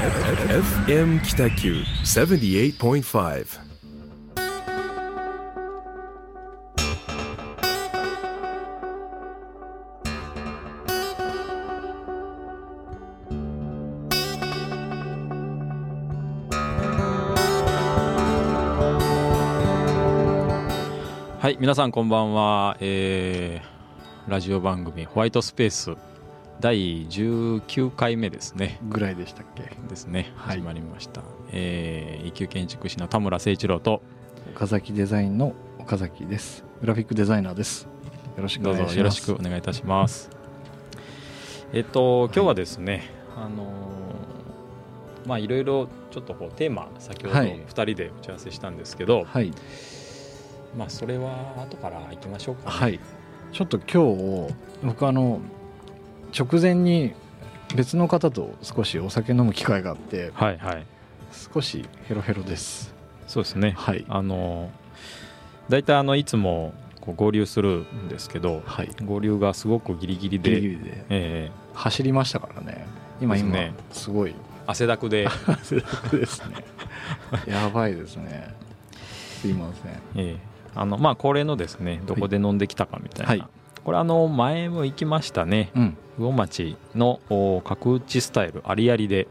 FM 北九78.5はい皆さんこんばんは、えー、ラジオ番組ホワイトスペース。第19回目ですね。ぐらいでしたっけ？ですね、はい。始まりました、えー、一級建築士の田村誠一郎と。岡崎デザインの岡崎です。グラフィックデザイナーです。よろしくどうお願いします。ぞよろしくお願いいたします。えっと今日はですね、あのーまあいろいろちょっとこうテーマ先ほどはい。2人で打ち合わせしたんですけど、はい。まあそれは後から行きましょうか、ね、はい。ちょっと今日僕あの直前に別の方と少しお酒飲む機会があってはいはい。少しヘロヘロです。そうですね。はい。あの大体あのいつもこう合流するんですけどはい。合流がすごくギリギリでギリギリで。え走りましたからね。今今ですごい。ー汗だくで、汗だくですね。やばいですね。すいません。えーあのまあ恒例のですねどこで飲んできたかみたいな、はいこれあの前も行きましたね。うん。魚町のお角打ちスタイルありありで、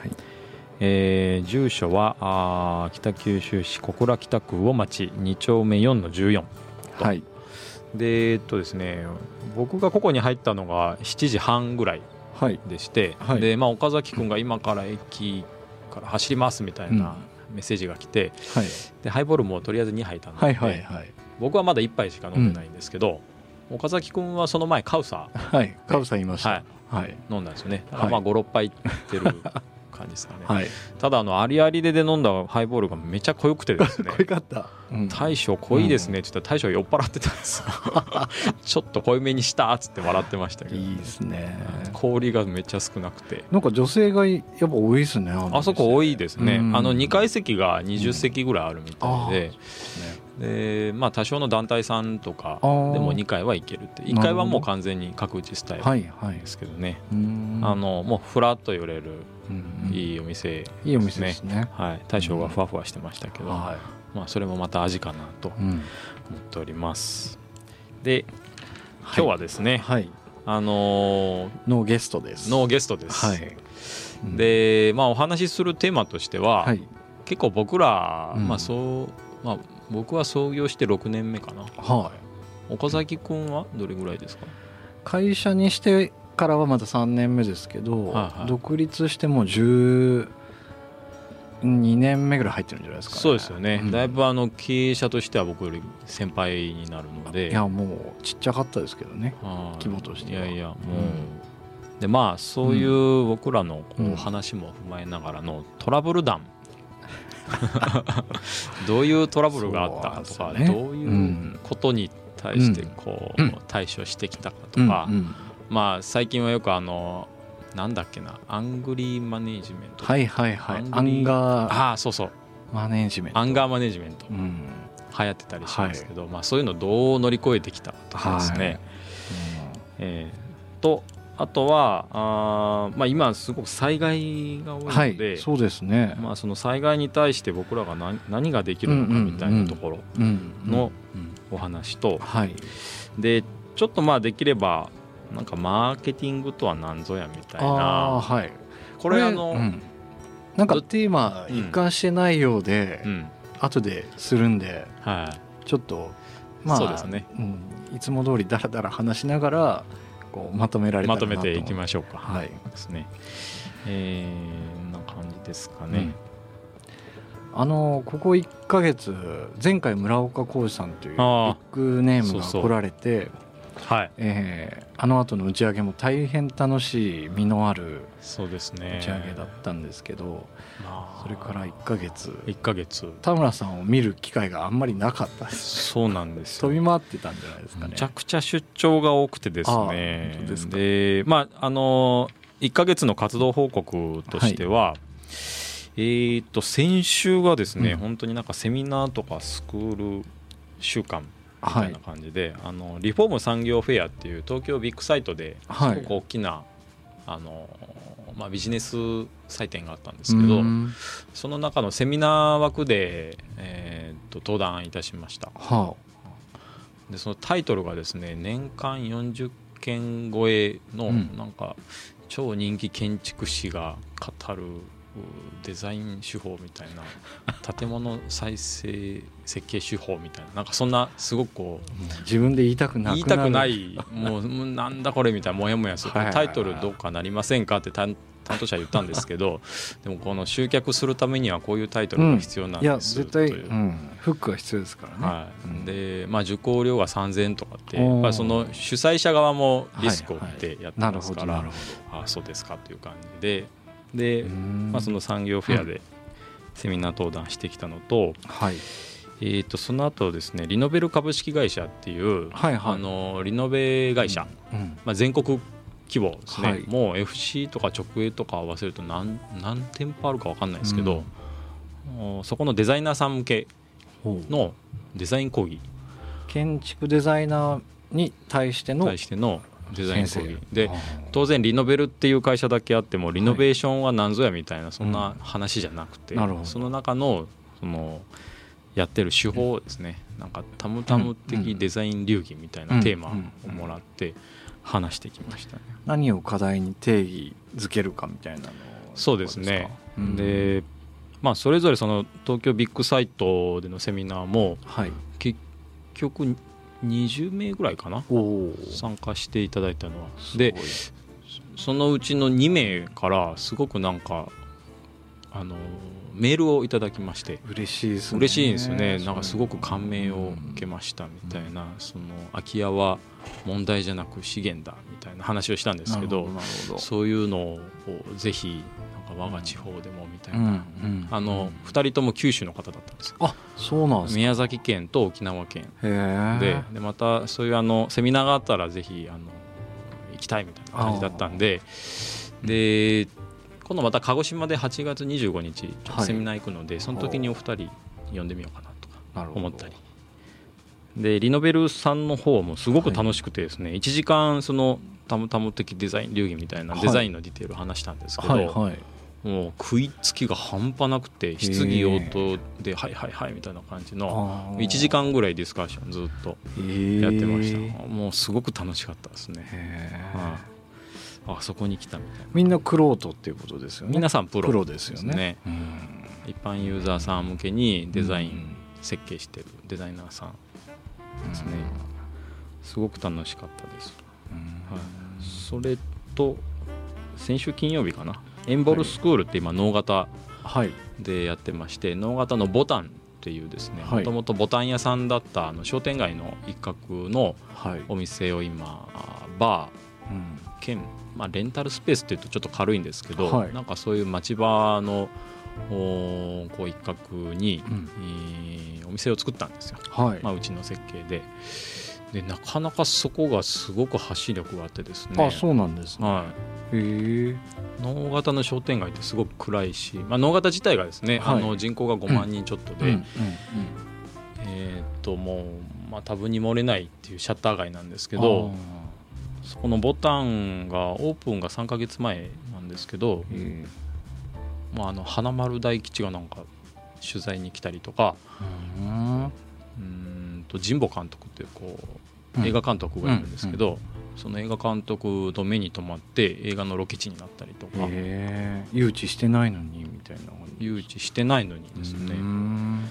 はい。えー住所はあー北九州市小倉北区魚町2丁目4の14はい。でえっとですね僕がここに入ったのが7時半ぐらいはい。でして、はい。でまあ、岡崎君が今から駅から走りますみたいなメッセージが来て、はい。でハイボールもとりあえず2杯頼んで、はいはいはい。僕はまだ1杯しか飲んでないんですけど、岡崎君はその前カウサはいカブさんいました。はい。飲んだんですよね、はい。まあ56杯いってる感じですかね、はい。ただあのありありでで飲んだハイボールがめちゃ濃ゆくてですね。濃いかった。うん。大将濃いですね。って言ったら大将酔っ払ってたんですよ。ちょっと濃いめにしたっつって笑ってましたけど。いいですね。氷がめっちゃ少なくて。なんか女性がやっぱ多いですねあそこ多いですね、うん。あの2階席が20席ぐらいあるみたいで、ねでまあ多少の団体さんとかでも2階は行けるって。1なるほど階はもう完全に角打ちスタイルですけどね、うんあのもうふらっと寄れるうんいいお店、いいお店ですね。はい、大将がふわふわしてましたけど、はまあ、それもまた味かなと思っております。で今日はですね、はい。あのーのゲストです。のゲストです、はい。うん。でまあお話しするテーマとしては、はい。結構僕ら、うん。まあそうまあ僕は創業して6年目かな。はい。岡崎君はどれぐらいですか？会社にしてからはまだ3年目ですけどはいはい。独立してもう12年目ぐらい入ってるんじゃないですかね。そうですよね、うん。だいぶあの経営者としては僕より先輩になるので。いやもうちっちゃかったですけどね。はい。規模としては。いやいやもう、うん。でまあそういう僕らのこううん。話も踏まえながらのトラブル談 どういうトラブルがあったかとか、ねどういううんことに対してこう、うん。対処してきたかとうんか、うん。まあ最近はよくあのなんだっけなアングリーマネージメント、はいはいはい。アンガー。ああそうそう。マネージメント。アンガーマネージメント。うん。流行ってたりしますけど、まあ、そういうのをどう乗り越えてきたとかですね、はい。えーとあとはあー、まあ、今すごく災害が多いのはいで、そうですね。まあ、その災害に対して僕らが何何ができるのかみたいなところうんのうん。お話と、はい。でちょっとまあできればなんかマーケティングとは何ぞやみたいな。はい。これあの、うん。なんかどテーマうん。一貫してないようでうん。後でするんではい。ちょっとまあそうですね。うん。いつも通りだらだら話しながらこうまとめられたらまなととめていきましょうか。はいですね。えー、な感じですかうんね。あのここ1ヶ月前回村岡浩二さんというビあッーグネームが来られてはい。えーあの後の打ち上げも大変楽しい実のあるそうですね。打ち上げだったんですけど、まあそれから1ヶ月。1ヶ月。田村さんを見る機会があんまりなかったです。そうなんですよ。飛び回ってたんじゃないですかね。めちゃくちゃ出張が多くてですね。でまああの1ヶ月の活動報告としては、えーっと先週がですね、うん。本当になんかセミナーとかスクール週間みたはいいな感じで、あのリフォーム産業フェアっていう東京ビッグサイトではい。すごく大きな、あのまあ、ビジネス祭典があったんですけど、うん。その中のセミナー枠で、えー、と登壇いたしました。はでそのタイトルがですね年間40件超えのうん。なんか超人気建築士が語るうデザイン手法みたいな建物再生設計手法みたいななんかそんなすごくこうあ自分で言いたくな言いたくないもうもうなんだこれみたいなモヤモヤする。タイトルどうかなりませんか？って担担当者は言ったんですけどでもこの集客するためにはこういうタイトルが必要なんです絶対、といううん、フックは必要ですからね、はい。うんでまあ、受講料が3000円とかってやっぱりその主催者側もリスクを負ってやってますから、ああそうですかという感じでで、まあ、その産業フェアでセミナー登壇してきたのと,、はい。えー、とその後ですねリノベル株式会社っていう、はいはい。あのリノベ会社、うん。まあ、全国規模ですね、はい。もう FC とか直営とか合わせると何何店舗あるか分かんないですけど、おそこのデザイナーさん向けのデザイン講義。建築デザイナーに対しての対してのデザイン講先義生で当然リノベルっていう会社だけあってもリノベーションは何ぞやみたいなそんな話じゃなくて、なるほど。その中のそのやってる手法をですね、なんかタムタム的デザイン流儀みたいなテーマをもらって話してきましたね。何を課題に定義づけるかみたいなのそうですね。うん。でまあそれぞれその東京ビッグサイトでのセミナーもはい。結局20名ぐらいかな？参加していただいたのは。でそのうちの2名からすごくなんかあのメールをいただきまして。嬉しいですね。嬉しいんですよねなんかすごく感銘を受けましたみたいなその空き家は問題じゃなく資源だみたいな話をしたん。ですけどそういうのをぜひ我が地方でもみたいうんなうん。あの2人とも九州の方だったんですよ。あそうなんですか。宮崎県と沖縄県。ででまたそういうあのセミナーがあったらぜひあの行きたいみたいな感じだったんで。で今度また鹿児島で8月25日ちょっとはいセミナー行くので、その時にお二人呼んでみようかなとか思ったり。でリノベルさんの方もすごく楽しくてですね、1時間そのタムタム的デザイン流儀みたいなはい。デザインのディテールを話したんですけど、はいはいもう食いつきが半端なくて質疑応答で「はいはいはい」みたいな感じのあー。1時間ぐらいディスカッションずっとやってました、もうすごく楽しかったですね、はい。あそこに来たみたいな。みんなクロートっていうことですよね。皆さんプロ。プロですよね。ね。うん。一般ユーザーさん向けにデザイうん。ン設計してるデザイナーさんですね。すごく楽しかったです、うん。はい、それと先週金曜日かなエンボルスクールって今能型はい。でやってまして能型のボタンっていうですねはい。もともとボタン屋さんだったあの商店街の一角のはい。お店を今あバーうん。兼、まあ、レンタルスペースっていうとちょっと軽いんですけど、はい。なんかそういう町場のおーこう一角に、お店を作ったんですよ、はい。まあ、うちの設計ででなかなかそこがすごく発信力があってですね。あそうなんですね。はへえ。い、能型の商店街ってすごく暗いし、まあ、能型自体がですね、はい。あの人口が5万人ちょっとで、うん。うん。えーっともう、まあ、多分に漏れないっていうシャッター街なんですけうんどそこのボタンがオープンが3か月前なんですけどまあ、あの花丸大吉がなんか取材に来たりとかーうん。うーんと神保監督っていうこうんう映画監督がいるんですけど、その映画監督の目に留まって映画のロケ地になったりとか。へえ誘致してないのにみたいな誘致してないのにですね。うなっん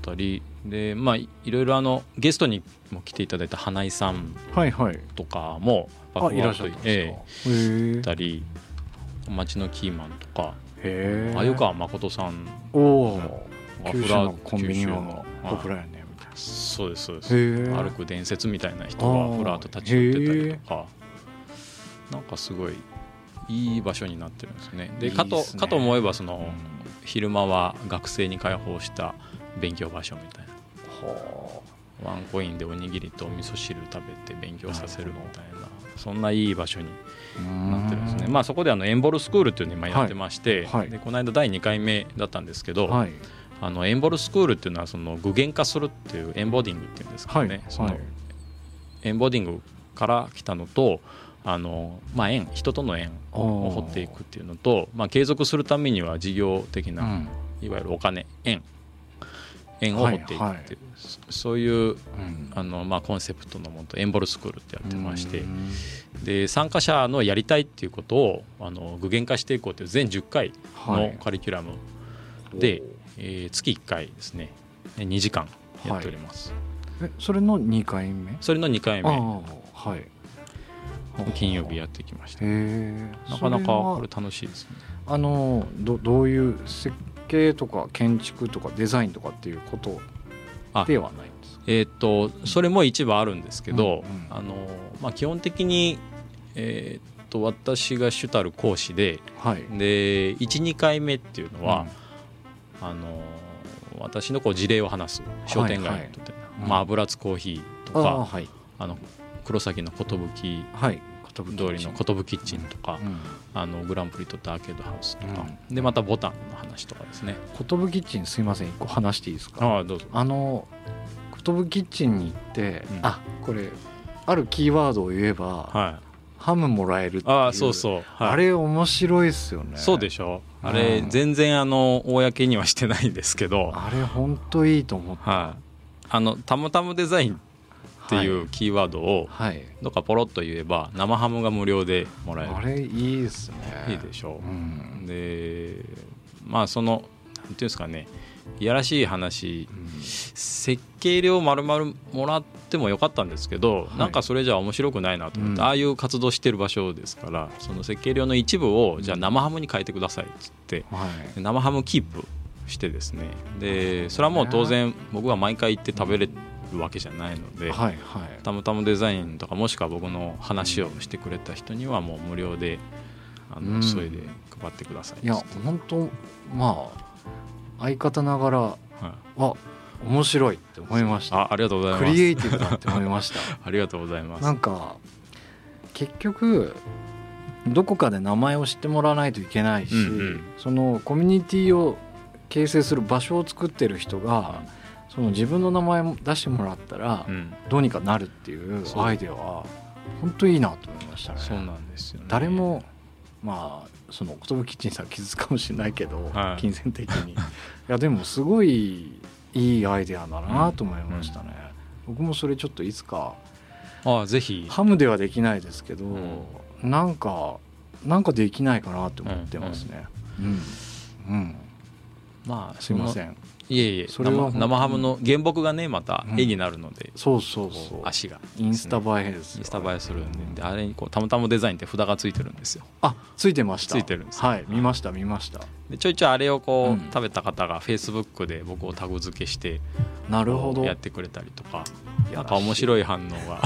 たり。でまあいいろいろあのゲストにも来ていただいた花井さんはいはい。とかもあいらっしゃったんえたり町のキーマンとか鮎川誠さん。おおが九州のコンビニのポプラやねそうですそうです。歩く伝説みたいな人がふらっと立ち寄ってたりとか。なんかすごいいい場所になってるんですよね。でかとかと思えばその、うん。昼間は学生に開放した勉強場所みたいな。ワンコインでおにぎりと味噌汁食べて勉強させるみたいな。そんないい場所になってるんですね。まあそこであのエンボルスクールっていうのを今やってまして、はい。はい。でこの間第2回目だったんですけど、はいあのエンボルスクールっていうのはその具現化するっていうエンボディングっていうんですかね、はいそのはいエンボディングから来たのとあの、まあ、縁人との縁を掘っていくっていうのと、まあ、継続するためには事業的な、うん。いわゆるお金縁。縁を掘っていくっていう、はいはいそそういううん。あの、まあ、コンセプトのもとエンボルスクールってやってまして。うん。で参加者のやりたいっていうことをあの具現化していこうという全10回のはい。カリキュラムで、えー月1回ですね。2時間やっております、えそれの2回目？それの2回あ目。あはい。金曜日やってきました。なかなかこれ楽しいですね。あのどどういう設計とか建築とかデザインとかっていうことあではないんですか？えーっとそれも一部あるんですけど、うんうん。あのまあ、基本的に、えーっと私が主たる講師ではい。で12回目っていうのは、あの私のこう事例を話す商店街にとって、うん。まあ、油津コーヒーとあかあの黒崎の寿はい。通りの寿キッチンとか、うん。あのグランプリとったアーケードハウスとか、うでまたボタンの話とかですね。寿キッチンすいません。一個話していいですか？ああどうぞ。あの寿キッチンに行って、うん。あこれあるキーワードを言えば、はい。ハムもらえるっていうああそうそう、はい、あれ面白いっすよね。そうでしょあれうん。全然あの公にはしてないんですけど、あれ本当いいと思った。はい、あのタムタムデザインっていうキーワードをどっかポロッと言えば生ハムが無料でもらえる。あれいいですね。いいでしょう、ん。でまあそのなんていうんですかねいやらしい話。うん設計料丸々もらってもよかったんですけど、い。なんかそれじゃ面白くないなと思って、うん。ああいう活動してる場所ですからその設計料の一部をじゃあ生ハムに変えてくださいっつってはい。生ハムキープしてですね。でそれはもう当然僕は毎回行って食べれるわけじゃないので、はいはい。たむたむデザインとかもしくは僕の話をしてくれた人にはもう無料であの、うん。それで配ってくださいいや本当まあ相方ながらはい。あ面白いって思いました。あありがとうございます。クリエイティブだって思いました。ありがとうございます。なんか結局どこかで名前を知ってもらわないといけないし、うんうん。そのコミュニティを形成する場所を作ってる人がその自分の名前も出してもらったらうん。どうにかなるっていうアイデアは本当いいなと思いましたね。そうなんですよね。誰もまあその寿キッチンさん傷つくかもしれないけど、はい。金銭的に。いやでもすごいいいアイデアだなと思いましたね、僕もそれちょっといつかああぜひ。ハムではできないですけど、なんかなんかできないかなと思ってますね。うん、うんまあすいませんんいえいえそれは生生ハムの原木がねまたうん。絵になるので、そうそうこそう。う足が。インスタ映えですインスタ映えするんで。であれにこうたむたむデザインって札がついてるんですよ。あついてました。ついてるんですはい見ました見ました。でちょいちょいあれをこう、うん。食べた方がフェイスブックで僕をタグ付けしてなるほど。やってくれたりとか。なんか面白い反応が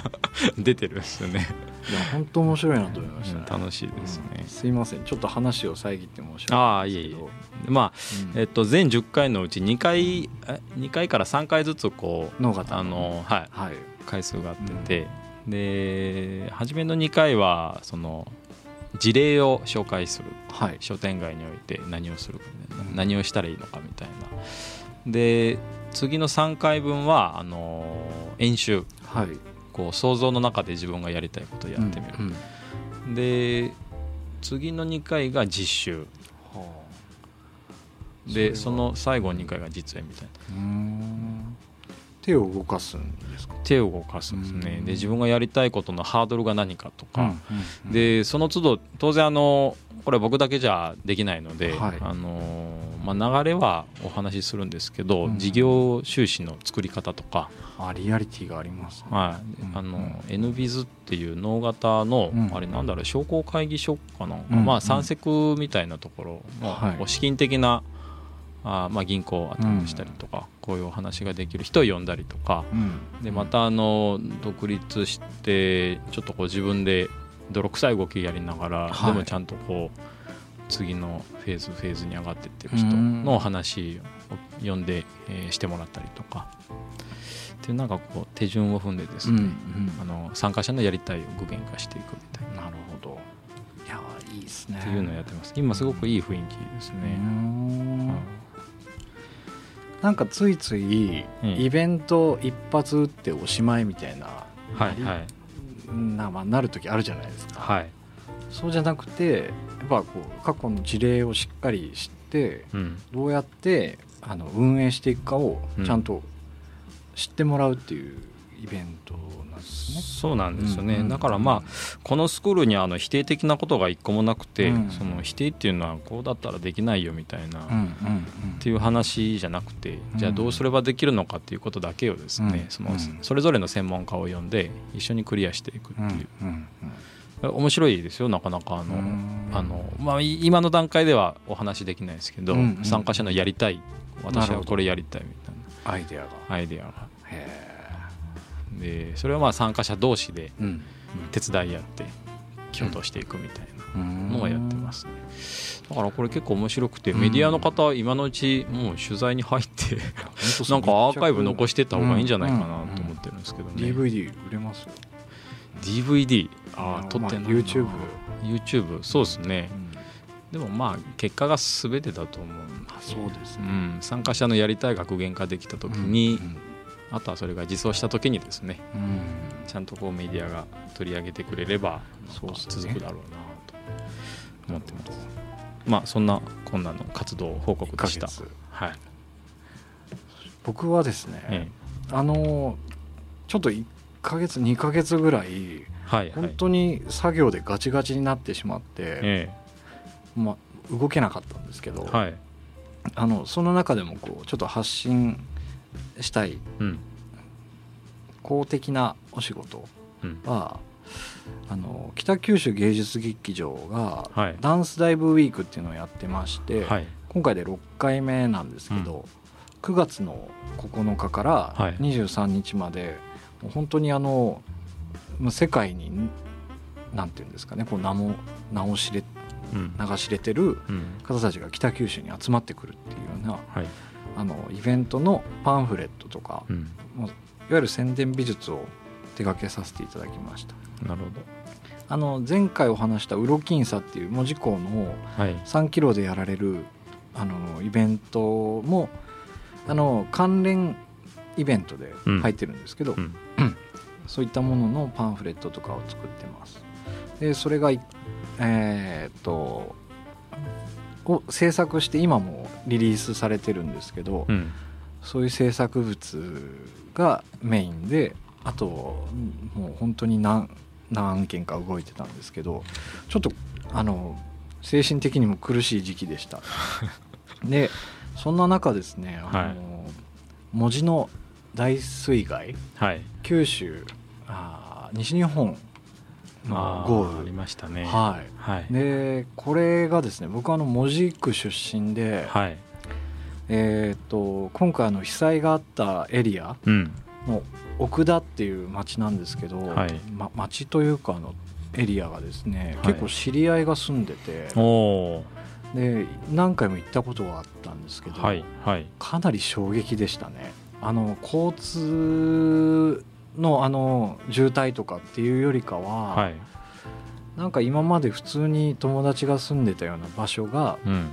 出てるんですよね、いや本当面白いなと思いました。ね、楽しいですね。うん、すいません。ちょっと話を遮って申し訳ないああいえいえ。まあ、うん。えっと、全10回のうち2回え2回から3回ずつこうあの、はい、はい。回数があってて、で初めの2回はその事例を紹介する。はい。商店街において何をするかうん何をしたらいいのかみたいな。で次の3回分はあの演習。はい。こう想像の中で自分がやりたいことをやってみる、うんうん。で次の2回が実習。はあでその最後2回が実演みたいな。手を動かすんですか？手を動かすんですね。うん。で自分がやりたいことのハードルが何かとか、でその都度当然あのこれ僕だけじゃできないので、はい。あのまあ、流れはお話しするんですけど、うん。事業収支の作り方とか、あリアリティがありますね。はい。うん。あの NBIZ っていう脳型の、うん。あれなんだろう商工会議所かな、うん。まあ、三セクみたいなところの、資金的なあ、まあ、銀行を頭したりとか、こういうお話ができる人を呼んだりとか、うん。でまたあの独立してちょっとこう自分で泥臭い動きやりながら、はい。でもちゃんとこう次のフェーズフェーズに上がっていってる人の話を呼んで、えーしてもらったりとか。っていうなんかこう手順を踏んでですね、うんうん。あの参加者のやりたいを具現化していくみたいな。なるほど。いやいいですね。っていうのをやってます。今すごくいい雰囲気ですね、んなんかついついうん。イベント一発打っておしまいみたいな、はいはい。な,、まあ、なる時あるじゃないですか、はい。そうじゃなくてやっぱこう過去の事例をしっかり知ってうん。どうやってあの運営していくかをうんちゃんと知ってもらうっていうイベントですね。そうなんですよね、うんうんだからまあこのスクールにあの否定的なことが一個もなくて、うん。その否定っていうのはこうだったらできないよみたいな、っていう話じゃなくて、うん。じゃあどうすればできるのかっていうことだけをですね、うん。そのうん。それぞれの専門家を呼んで一緒にクリアしていくってうんいう、うん面白いですよなかなかあの、うん。あのまあ、い今の段階ではお話できないですけど、うんうん。参加者のやりたい私はこれやりたいみたいアイデアが。なアイデアが。へでそれはまあ参加者同士で手伝い合って共同していくみたいなうん。のをやってますね、だからこれ結構面白くてうんメディアの方は今のうちもう取材に入って なんかアーカイブ残してった方がいいんじゃないかなうん。と思ってるんですけどね、DVD 売れますよ。DVD ああ撮ってまあないな YouTube YouTube そうですね。うん。でもまあ結果が全てだと思うあそうですうね。ん、参加者のやりたい学言化できた時に、あとはそれが実装した時にですねうん。うんちゃんとこうメディアが取り上げてくれれば続くだろうなと思ってます。まあそんなこんなの活動報告でした。はい、僕はですね、えあのちょっと1ヶ月2ヶ月ぐらいえはいはい。本当に作業でガチガチになってしまって、えまあ、動けなかったんですけど、えはい。あのその中でもこうちょっと発信したい。うん。公的なお仕事。うん。はあの北九州芸術劇場がはい。ダンスダイブウィークっていうのをやってまして、はい。今回で6回目なんですけど、9月の9日からはい。23日まで、もう本当にあのまあ世界になんていうんですかねこう名も名を知れうん。名が知れてるうん。方たちが北九州に集まってくるっていうようなはいあのイベントのパンフレットとか、うん。いわゆる宣伝美術を手掛けさせていただきました。なるほあの前回お話した「ウロキンサ」っていう門司港のどはい。3キロでやられるあのイベントもあの関連イベントで入ってるんですけど、うん。そういったもののパンフレットとかを作ってます。でそれがいえーっとを制作して今もリリースされてるんですけど、うん。そういう制作物がメインであともう本当に何何件か動いてたんですけどちょっとあの精神的にも苦しい時期でした。でそんな中ですねあの、はい。文字の大水害はい。九州あー西日本豪ーあり雨ましたね。はい。はい。でこれがですね僕はあの門司区出身で、はい。えーっと今回あの被災があったエリアうん。の奥田っていう町なんですけど、はい。ま、町というかあのエリアがですね、はい。結構知り合いが住んでてで何回も行ったことがあったんですけど、はいはい。かなり衝撃でしたね。あの交通のあの渋滞とかっていうよりかは、はい。なんか今まで普通に友達が住んでたような場所がうん。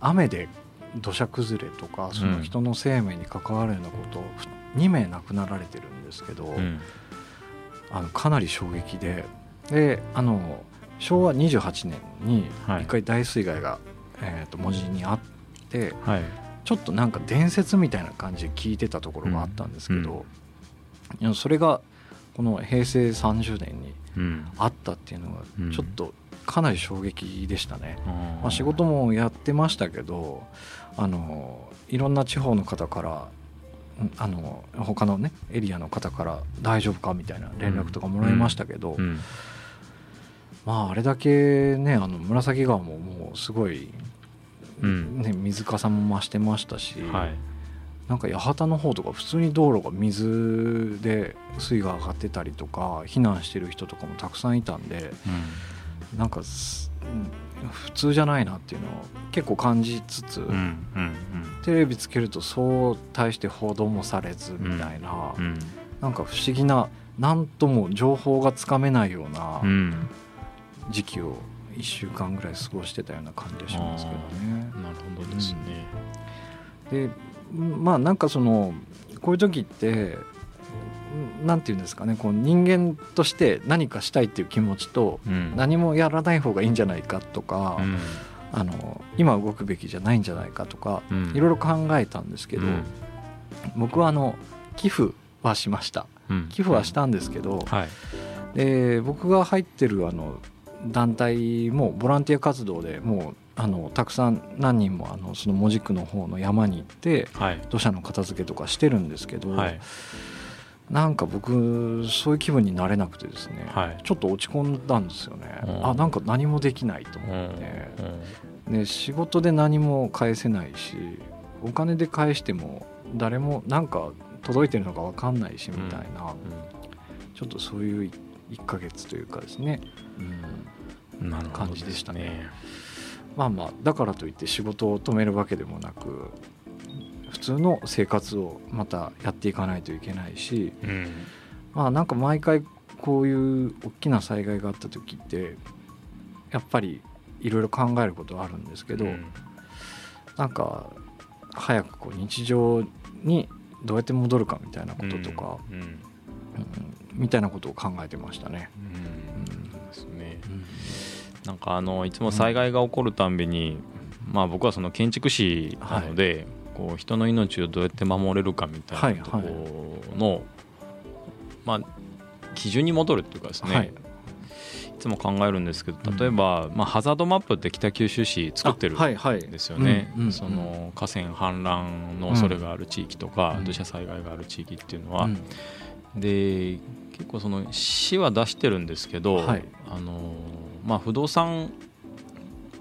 雨で土砂崩れとかその人の生命に関わるようなことを2名亡くなられてるんですけど、うん。あのかなり衝撃で。であの昭和28年にはい。一回大水害が、えー、と文字にあってはい。ちょっとなんか伝説みたいな感じで聞いてたところがあったんですけど、いやそれがこの平成30年にうん。あったっていうのうん。がちょっとかなり衝撃でしたね。まあ、仕事もやってましたけどあのいろんな地方の方からんあの他のねエリアの方から大丈夫かみたいな連絡とかもらいましたけど、うん。まああれだけねあの紫川ももうすごい、うん。ね、水かさも増してましたし、はいなんか八幡の方とか普通に道路が水で水が上がってたりとか避難してる人とかもたくさんいたんでなんかすうん普通じゃないなっていうのを結構感じつつ、うんうんうん。テレビつけるとそう対して報道もされずみたいな、うんうん。なんか不思議な何とも情報がつかめないようなうん。時期を1週間ぐらい過ごしてたような感じがしますけどね。なるほどですね。でまあなんかそのこういう時ってなんていうんですかねこう人間として何かしたいっていう気持ちとうん。何もやらない方がいいんじゃないかとか、うん。あの今動くべきじゃないんじゃないかとかうん。いろいろ考えたんですけど、うん。僕はあの寄付はしました。うん。寄付はしたんですけど、はい。で僕が入ってるあの団体もボランティア活動でもうあのたくさん何人もあのその門司区の方の山に行ってはい。土砂の片付けとかしてるんですけど、はい。なんか僕そういう気分になれなくてですね、はい。ちょっと落ち込んだんですよね、うん。あなんか何もできないとうん。思って、で仕事で何も返せないしお金で返しても誰もなんか届いてるのか分かんないしみたいな、ちょっとそういう1ヶ月というかですね、うん。うんなるほど感じでしたねねまあまあだからといって仕事を止めるわけでもなく普通の生活をまたやっていかないといけないしうん。まあなんか毎回こういう大きな災害があった時ってやっぱりいろいろ考えることはあるんですけど、うん。なんか早くこう日常にどうやって戻るかみたいなこととか、うん。うん。うんみたいなことを考えてましたね。うんなんかあのいつも災害が起こるたんびに、まあ僕はその建築士なので、こう人の命をどうやって守れるかみたいなところの、まあ基準に戻るっていうかですね、はい。い、つも考えるんですけど例えば、まあ、ハザードマップって北九州市作ってるんですよね、うんうん。その河川氾濫の恐れがある地域とか、うん。土砂災害がある地域っていうのは、うん。で結構その市は出してるんですけど、はい。あのまあ、不動産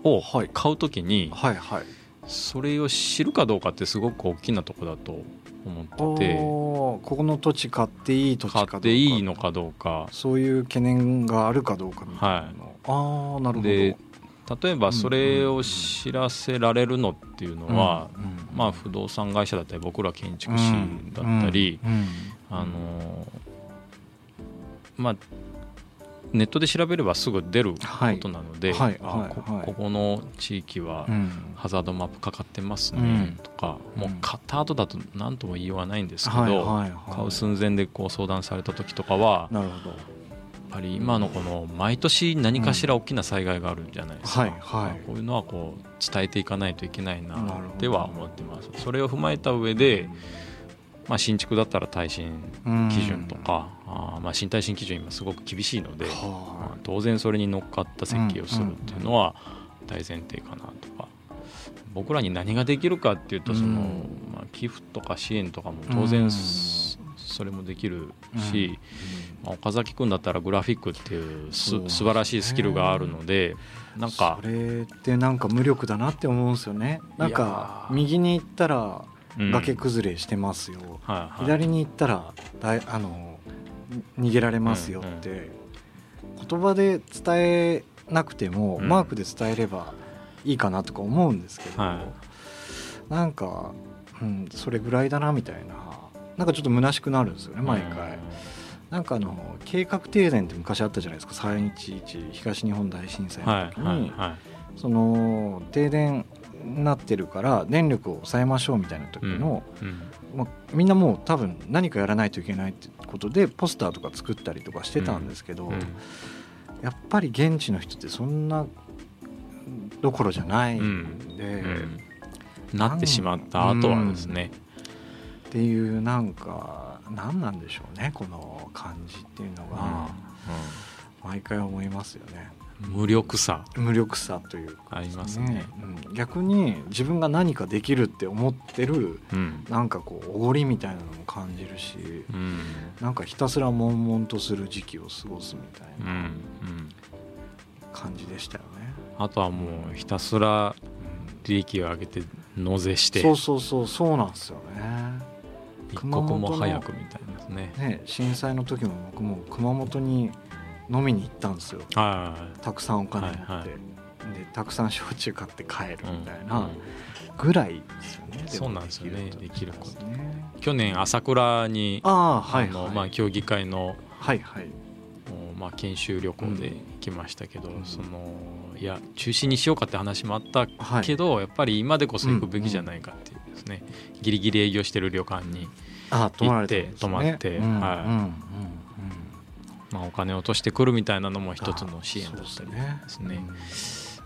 をはい。買うときにはいはい。それを知るかどうかってすごく大きなとこだと思っててここの土地買っていい土地か買っていいのかどうか。そういう懸念があるかどうかみたいなの、ああなるほど。で例えばそれを知らせられるのっていうのは、うんうんまあ、不動産会社だったり僕ら建築士だったり、うんうんあのまあネットで調べればすぐ出ることなので、はいあはいはい。こここの地域はうん。ハザードマップかかってますねうん。とか、うん。もう買った後だと何とも言いようがないんですけど、買う寸前でこう相談された時とかはやっなるほど。ぱり今のこの毎年何かしら大きな災害があるんじゃないですか、はいはい。こういうのはこう伝えていかないといけないななるほど。っては思ってます。それを踏まえた上で、まあ、新築だったら耐震基準とか、あーまあ新耐震基準今すごく厳しいので、まはあ。当然それに乗っかった設計をするっていうのは大前提かなとか。僕らに何ができるかっていうとその、うん。まあ、寄付とか支援とかも当然うん。そそれもできるし、いまあ、岡崎君だったらグラフィックっていうす素晴らしいスキルがあるのでなんかそれってなんか無力だなって思うんですよね。なんか右に行ったらうん。崖崩れしてますよ、左に行ったらだいあの逃げられますよって、言葉で伝えなくても、うん。マークで伝えればいいかなとか思うんですけど、はなんか、うん、それぐらいだなみたいな。なんかちょっと虚しくなるんですよね毎回、なんかあの計画停電って昔あったじゃないですか。311東日本大震災はいの時に、その停電になってるから電力を抑えましょうみたいな時の、うんまあ、みんなもう多分何かやらないといけないってことでポスターとか作ったりとかしてたんですけど、うん。やっぱり現地の人ってそんなどころじゃないんで、うん。なってしまった後はですね、っていうなんか何なんでしょうねこの感じっていうのが。毎回思いますよね無力さ無力さというかありますね。うん逆に自分が何かできるって思ってるうんなんかこうおごりみたいなのも感じるしうんなんかひたすら悶々とする時期を過ごすみたいうんうなん感じでしたよね。あとはもうひたすら利益を上げて納税してそうそうそうそうなんですよね。一刻も早くみたいなですね。ね震災の時も僕も熊本に飲みに行ったんですよ。はいたくさんお金持って、はいはい。でたくさん焼酎買って帰るみたいうんなぐらいですよね、そうなんですよね。と。できること。ね。去年朝倉にああはいはい、まあ協議会のはいはい。まあ研修旅行で行きましたけど、うん。そのいや中止にしようかって話もあったはい。けど、やっぱり今でこそ行くべきじゃないかっていうですね、ギリギリ営業してる旅館に行って泊まってうんはいうん。うんうんまあ、お金を落としてくるみたいなのも一つの支援あだったりでですね。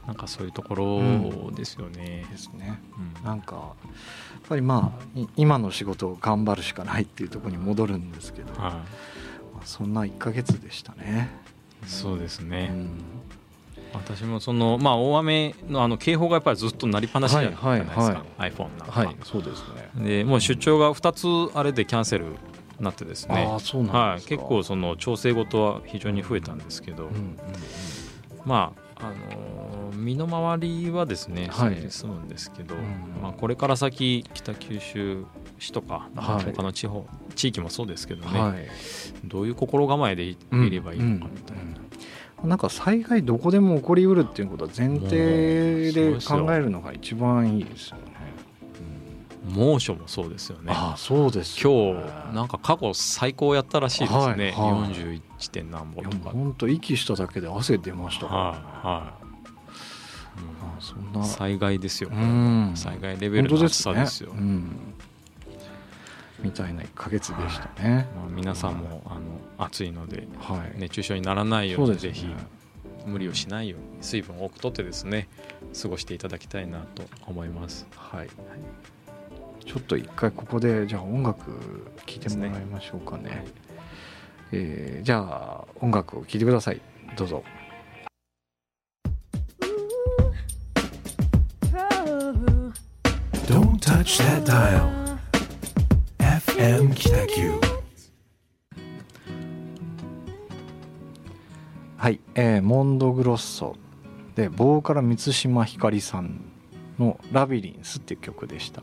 なんかそういうところですよね。うん。ですね。うん。なんかやっぱりまあい今の仕事を頑張るしかないっていうところに戻るんですけど、まはあそんな1ヶ月でしたね。い、そうですうね、ん。私もその、まあ、大雨のあの警報がやっぱりずっと鳴りっぱなしじゃないですか、はいはい iPhone なんか、はい、そうですね。でもう出張が2つあれでキャンセルになってですね。はい。結構その調整事は非常に増えたんですけど、まああのー身の回りはですねそはい。れで済むんですけど、うんまあ、これから先北九州市とか、はい。他の地方地域もそうですけどね、はい。どういう心構えでい,、ればいいのかみたいな。うんうん。なんか災害どこでも起こりうるっていうことは前提で考えるのが一番いいですよね。猛暑もそうですよねああそうですよ今ね、日なんか過去最高やったらしいですね、はいはい 41. 点何本とか。本当息しただけで汗出ましたはいはいあそんな災害ですよ、うん災害レベルの暑さですよ。ねうんみたいな1ヶ月でしたね。まあ、皆さんもあの暑いのではい。熱中症にならないようにぜそうですねひ無理をしないように水分を多くとってですね過ごしていただきたいなと思います。はい。ちょっと一回ここでじゃあ音楽聴いてもらいましょうかね。はいえーじゃあ音楽を聴いてください。どうぞ。Don't touch that dial. FM Kitaku. はい、えー MONDO GROSSO でボーカル満島ひかりさんの「ラビリンス」っていう曲でした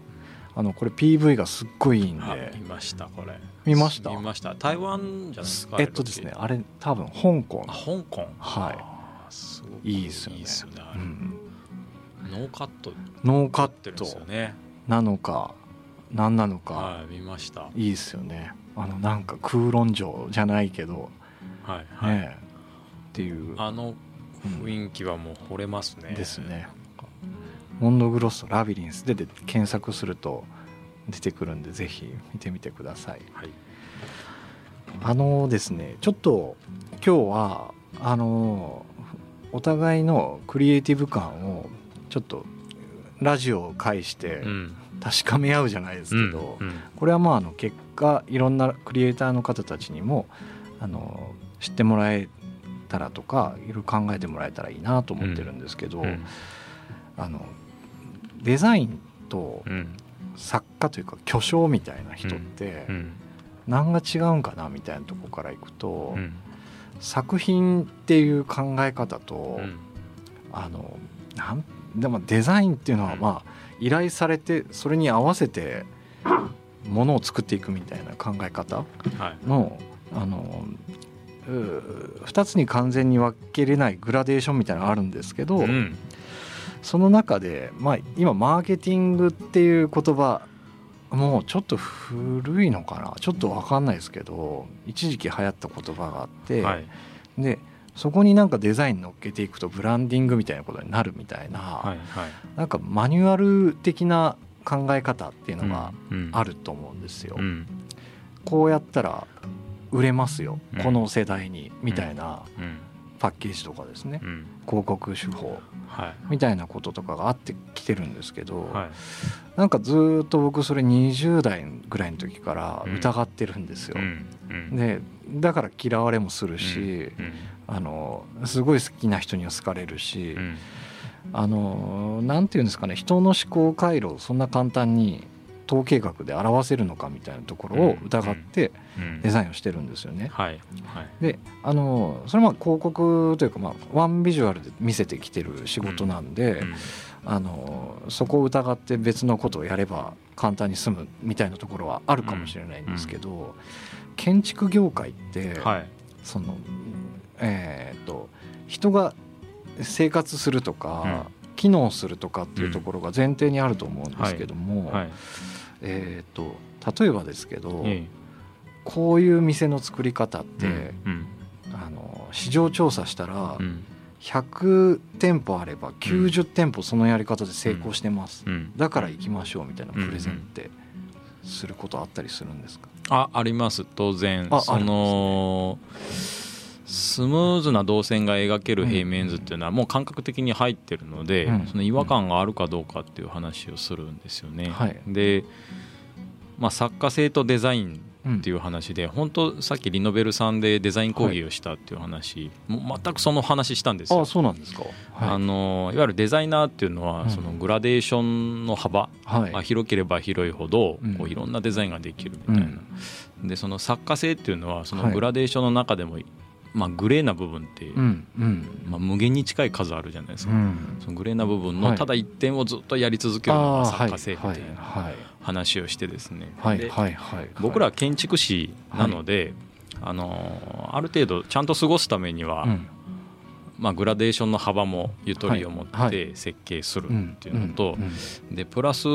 あのこれ PV がすっごいいいんあで見ましたこれ。見ました？見ました。台湾じゃないですか。えっとですねあれ多分香港あ香港。はいいいですよねいいですよね。うん、ノーカットノーカットね。なのか何なのかはい見ました。いいですよねあのなんか九龍城じゃないけどはいはい。ねっていうあのうん雰囲気はもう惚れますね。ですねモンドグロッソラビリンスでで検索すると出てくるんでぜひ見てみてくださいはい。あのですねちょっと今日はあのお互いのクリエイティブ感をちょっとラジオを介してうん。確かめ合うじゃないですけど、うんうんこれはまああの結果いろんなクリエイターの方たちにもあの知ってもらえたらとかいろいろ考えてもらえたらいいなと思ってるんですけど、うんあのデザインとうん。作家というか巨匠みたいな人ってうん。何が違うんかなみたいなとこからいくと、うん。作品っていう考え方と、うん。あのなんでもデザインっていうのはうん。まあ依頼されてそれに合わせてものを作っていくみたいな考え方はい。のあの2つに完全に分けれないグラデーションみたいなのがあるんですけど、うんその中で、まあ、今マーケティングっていう言葉もうちょっと古いのかな。ちょっと分かんないですけど一時期流行った言葉があって、はい。でそこになんかデザイン乗っけていくとブランディングみたいなことになるみたいな、はいはい。なんかマニュアル的な考え方っていうのがうんあると思うんですよ。うん。こうやったら売れますよ、うん。この世代にみたいなうん。パッケージとかですね、うん広告手法はい。みたいなこととかがあってきてるんですけど、はい。なんかずーっと僕それ20代ぐらいの時から疑ってるんですよ。うん。うん。でだから嫌われもするし、うん。あのすごい好きな人には好かれるし、うん。あのなんていうんですかね人の思考回路をそんな簡単に統計学で表せるのかみたいなところを疑ってうんデザインをしてるんですよね。であのそれはまあ広告というか、まあ、ワンビジュアルで見せてきてる仕事なんで、うんあのそこを疑って別のことをやれば簡単に済むみたいなところはあるかもしれないんですけど、建築業界って、はい。そのえーっと人が生活するとか、機能するとかっていうところが前提にあると思うんですけども、はい。えーっと例えばですけど、えこういう店の作り方っえて、うんあの市場調査したらうん。100店舗あれば90店舗そのやり方で成功してます、うん。だから行きましょうみたいなプレゼンってすることあったりするんですか？ああります。当然。そのスムーズな動線が描ける平面図っていうのはもう感覚的に入ってるので、うん。その違和感があるかどうかっていう話をするんですよね。はい。で、まあ、作家性とデザインうんっていう話で本当さっきリノベルさんでデザイン講義をしたっていう話、もう全くその話したんですよ。あ。そうなんですか。あはい。のいわゆるデザイナーっていうのうん。はそのグラデーションの幅はい。が広ければ広いほどうん。こういろんなデザインができるみたいな、でその作家性っていうのはそのグラデーションの中でも、まあ、グレーな部分って、うんうん。まあ、無限に近い数あるじゃないですか、うん。そのグレーな部分はい。のただ一点をずっとやり続けるのが作家性みたいなはい。話をしてですね、ははい。はい。僕らは建築士なので、あのある程度ちゃんと過ごすためには、うん。まあ、グラデーションの幅もゆとりを持はい。って設計するうんっていうのと、うん。でプラス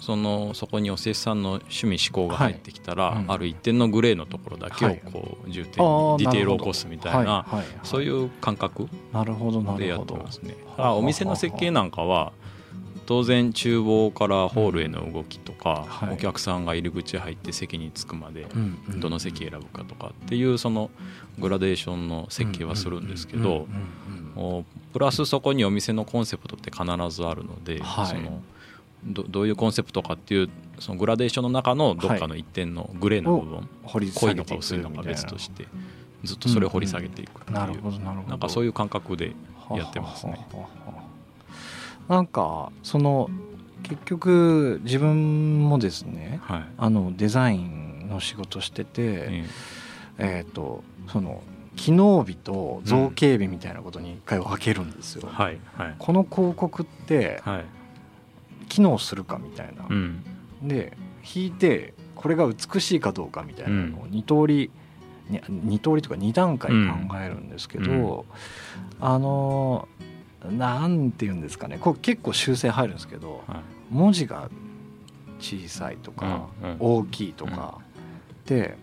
そのそこにおせさんの趣味思考が入ってきたら、はい。うん。ある一点のグレーのところだけをはい。こう重点あーにディテールを起こすみたいなはい。はい。そういう感覚なるほどなでやってますね。はああお店の設計なんかは当然厨房からホールへの動きとか、はい。お客さんが入り口入って席に着くまでうんうん。どの席選ぶかとかっていうそのグラデーションの設計はするんですけどプラスそこにお店のコンセプトって必ずあるので、はい。そのどどういうコンセプトかっていうそのグラデーションの中のどっかの一点のグレーの部分、掘り濃いのか下げていく薄いのか別としてずっとそれを掘り下げていくっていう、なるほどなるほど。なんかそういう感覚でやってますね。はあはあはあなんかその結局自分もですねはい。あのデザインの仕事しててええ。っとその機能美と造形美みたいなことに一回分けるんですよ。え。はいはい。この広告ってはい機能するかみたいな。う。ん。で引いてこれが美しいかどうかみたいなのを2通り、に2通りとか2段階考えるんですけど、あのなんて言うんですかね。これ結構修正入るんですけどはい。文字が小さいとかうんうん。大きいとかで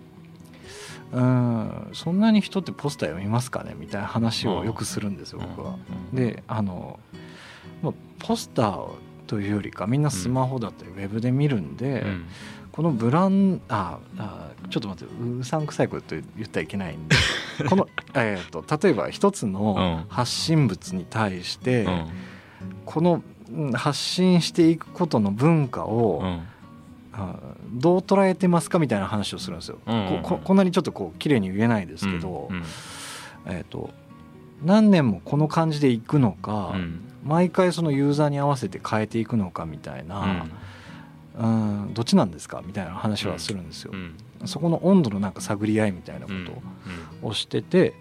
うんそんなに人ってポスター読みますかね？みたいな話をよくするんですよ僕は。うん。であのまあポスターというよりかみんなスマホだったりウェブで見るんで、うん。このブランああちょっと待ってうさんくさいこと言ったらいけないんで この、えー、と例えば一つのうん。発信物に対して、うん。このうん発信していくことの文化を、うん。あどう捉えてますかみたいな話をするんですよ。うん。うんうんこここんなにちょっとこう綺麗に言えないですけど、うん。えー、と何年もこの感じでいくのか、うん毎回そのユーザーに合わせて変えていくのかみたいな、うん、どっちなんですか？みたいな話はするんですよ。うん。そこの温度のなんか探り合いみたいなこうん。とをしてて、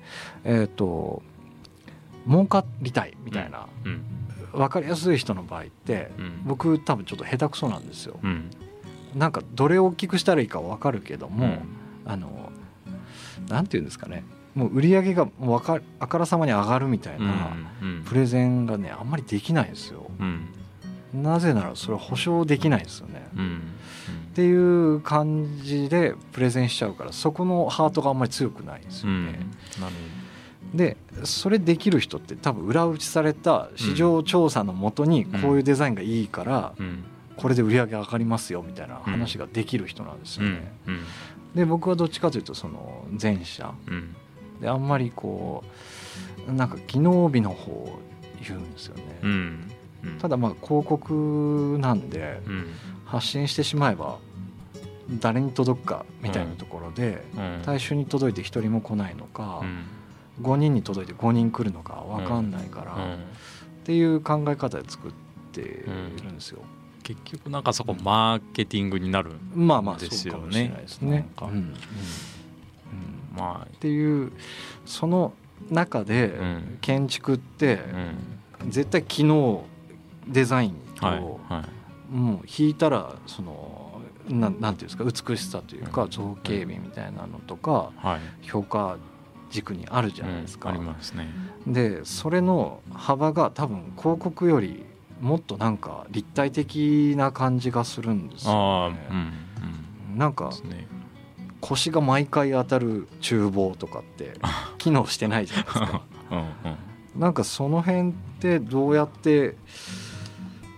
えっ、と儲かりたいみたいな、うん。分かりやすい人の場合って、うん。僕多分ちょっと下手くそなんですよ。うん。なんかどれを大きくしたらいいか分かるけども、うん。あのなんていうんですかねもう売り上げがもうわかあからさまに上がるみたいなうんプレゼンがねあんまりできないんですよ。うん。なぜならそれは保証できないですよね。うん。っていう感じでプレゼンしちゃうからそこのハートがあんまり強くないんですようん。ね。なるでそれできる人って多分裏打ちされた市場調査のもとにこういうデザインがいいからこれで売り上げ上がりますよみたいな話ができる人なんですうん。よね。うん。で僕はどっちかというとその前者うんであんまりこうなんか機能美の方を言うんですよね。うん。うん。ただまあ広告なんでうん。発信してしまえば誰に届くかみたいなところでうん。大衆に届いて1人も来ないのかうん。5人に届いて5人来るのか分かんないからっていう考え方で作っているんですよ。結局なんかそこマーケティングになるまあまあですよね。そうかもしれないですね。なんか。うん。うんうんまっていうその中でうん。建築って絶対機能デザインはいをはい。もう引いたらそのなんなんていうんですか美しさというかうん。造形美みたいなのとかはい。評価軸にあるじゃないですか。うんあり。ますね。でそれの幅が多分広告よりもっとなんか立体的な感じがするんですああようんね。うん。なんか腰が毎回当たる厨房とかって 機能してないじゃないですか。うんうんなんかその辺ってどうやって、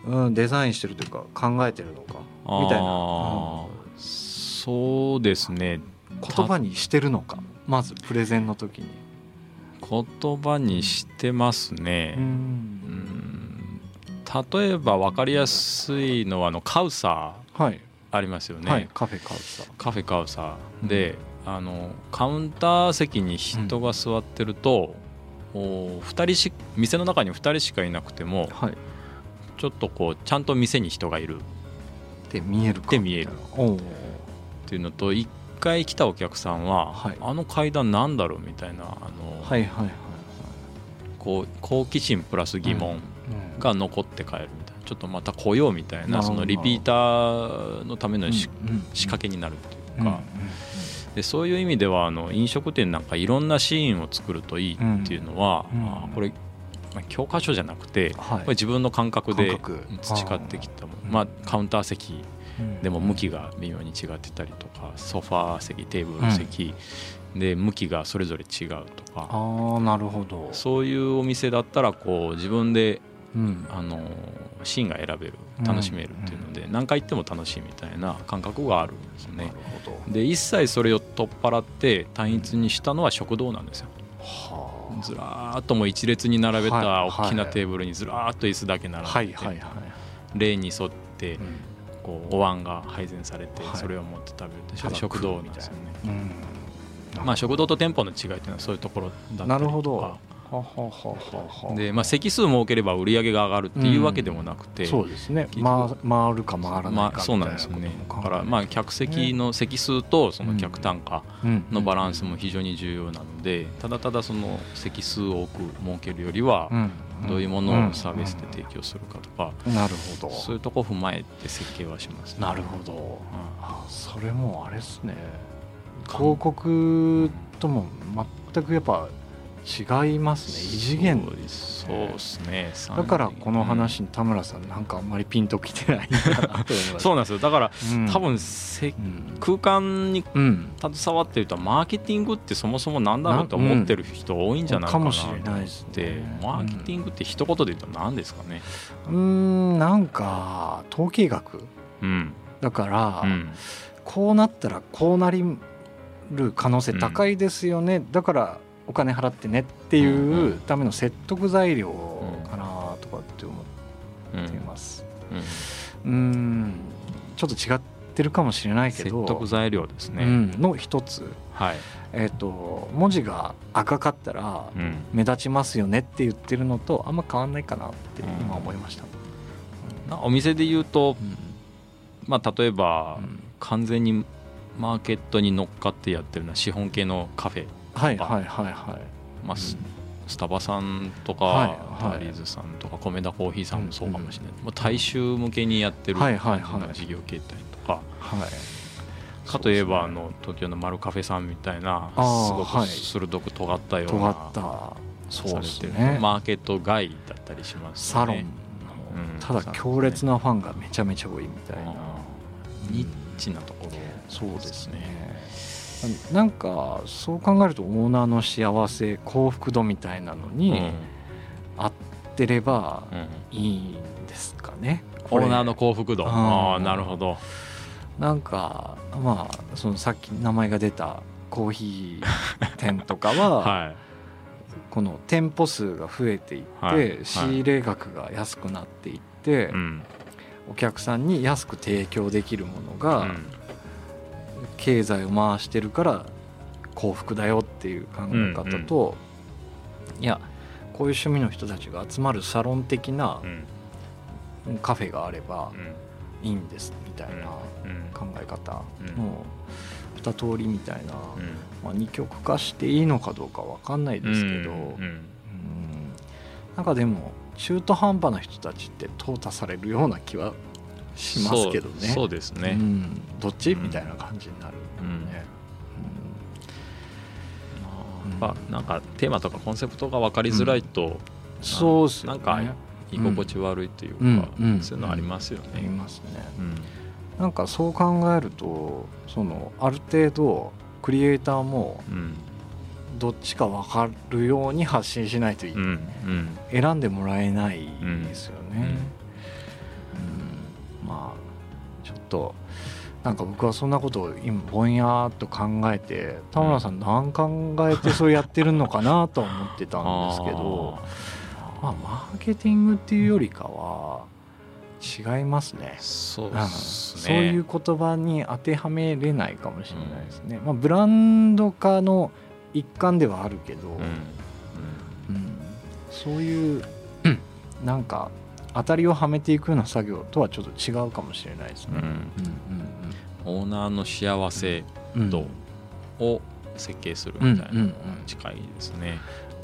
うん、デザインしてるというか考えてるのかみたいな、あうんそうですね。言葉にしてるのかまずプレゼンの時に。言葉にしてますね、うん。うん。例えば分かりやすいのはあのカウサはい、ーありますよね、はい。カフェカウサ。カフェカウサ。ーで、あのカウンター席に人が座ってると、お二人し店の中に2人しかいなくてもはい。ちょっとこうちゃんと店に人がいる。で見えるか。で見える。おおっていうのと1回来たお客さんは、はい。あの階段なんだろうみたいなあの、はいはいはいこう好奇心プラス疑問はいが残って帰るちょっとまた来ようみたいなそのリピーターのためのしうんうん仕掛けになるっていううんか、でそういう意味ではあの飲食店なんかいろんなシーンを作るといいっていうのは、うんあこれ、まあ教科書じゃなくて、はい。これ自分の感覚で培ってきたもまあ、カウンター席うん。でも向きが微妙に違ってたりとかソファー席テーブル席で向きがそれぞれ違うとか、ああなるほど。そういうお店だったらこう自分でうん。あのシーンが選べる楽しめるっていうので、何回行っても楽しいみたいな感覚があるんですよね。で一切それを取っ払って単一にしたのは食堂なんですよ。はずらーっともう一列に並べたはい大きなテーブルにずらーっと椅子だけ並あべて、例に沿ってうん。こうお椀が配膳されてはい。それを持って食べるって食堂なんですよねうん。まあ食堂と店舗の違いっていうのはそういうところだったりとかで、まあ、席数設ければ売り上げが上がるっていうわけでもなくて、そうですね。ま回るか回らないかまあ、そうなんですよね。だからまあ客席の席数とその客単価のバランスも非常に重要なのでただただその席数を多く設けるよりはどういうものをサービスで提供するかとかなるほど。そういうとこ踏まえて設計はしますね。なるほど。うん。あそれもあれですね。か広告とも全くやっぱ違いますね。異次元。そうですそうですねだからこの話に田村さんなんかあんまりピンときてないな そうなんですよ。だからうん。多分せうん。空間にうん。携わってるとマーケティングってそもそもなんだろうと思ってる人多いんじゃないかなかもしれないですでね。マーケティングって一言で言うと何ですかね。うーんなんか統計学。うん。だから、うん。こうなったらこうなりる可能性高いですよね、だからお金払ってねってうんいううための説得材料かなとかって思うんっています。うん。ちょっと違ってるかもしれないけ説ど得材料ですね、うん、の一つ、はい、えー、と文字が赤かったらうん。目立ちますよねって言ってるのとあんま変わんないかなって今思いました。なお店で言うと、うん。まあ、例えば、うん。完全にマーケットに乗っかってやってるのは資本系のカフェ、はいはいはいはい。まあススタバさんとか、はいはい。タリーズさんとか米田コーヒーさんもそうかもしれない、もう大衆向けにやってるはいはいはい。感じの事業形態とか、はい、かといえば、あの東京のマルカフェさんみたいなすごくはい。鋭く尖ったような、尖った。そうですね。マーケット外だったりしますよね。サロンの、うん。ただ強烈なファンがめちゃめちゃ多いみたいな、ニッチなところそうですねなんかそう考えるとオーナーの幸せ幸福度みたいなのうん。に合ってればうん。いいんですかね、オーナーの幸福度。うんああなるほど。なんかまあそのさっき名前が出たコーヒー店とかは、はい。この店舗数が増えていって、はい。仕入れ額が安くなっていって、うん。お客さんに安く提供できるものうが、ん経済を回してるから幸福だよっていう考え方と、いやこういう趣味の人たちが集まるサロン的なうん。カフェがあればうん。いいんですみたいなうん。考え方うん。の二通りみたいな、うん。まあ、二極化していいのかどうかわかんないですけど、うん。うん。なんかでも中途半端な人たちって淘汰されるような気はしますけどね。そうですね、うん、どっち、うんみたいな感じになるうん。ね。やっぱなんかテーマとかコンセプトが分かりづらいとそうっすよね。なんか居心地悪いというか、そういうのありますよありね。ますね。うん。なんかそう考えるとそのある程度クリエイターもうん。どっちか分かるように発信しないというん。うん。選んでもらえないですよね。うんまあちょっとなんか僕はそんなことを今ぼんやっと考えて田村さん何考えてそうやってるのかなとは思ってたんですけどまあマーケティングっていうよりかは違いますね。そうね。そういう言葉に当てはめれないかもしれないですね。まあ、ブランド化の一環ではあるけど、うん。うん。そういう なんか当たりをはめていくような作業とはちょっと違うかもしれないですね。うんうんオーナーの幸せ度を設計するみたいなのが近いですね。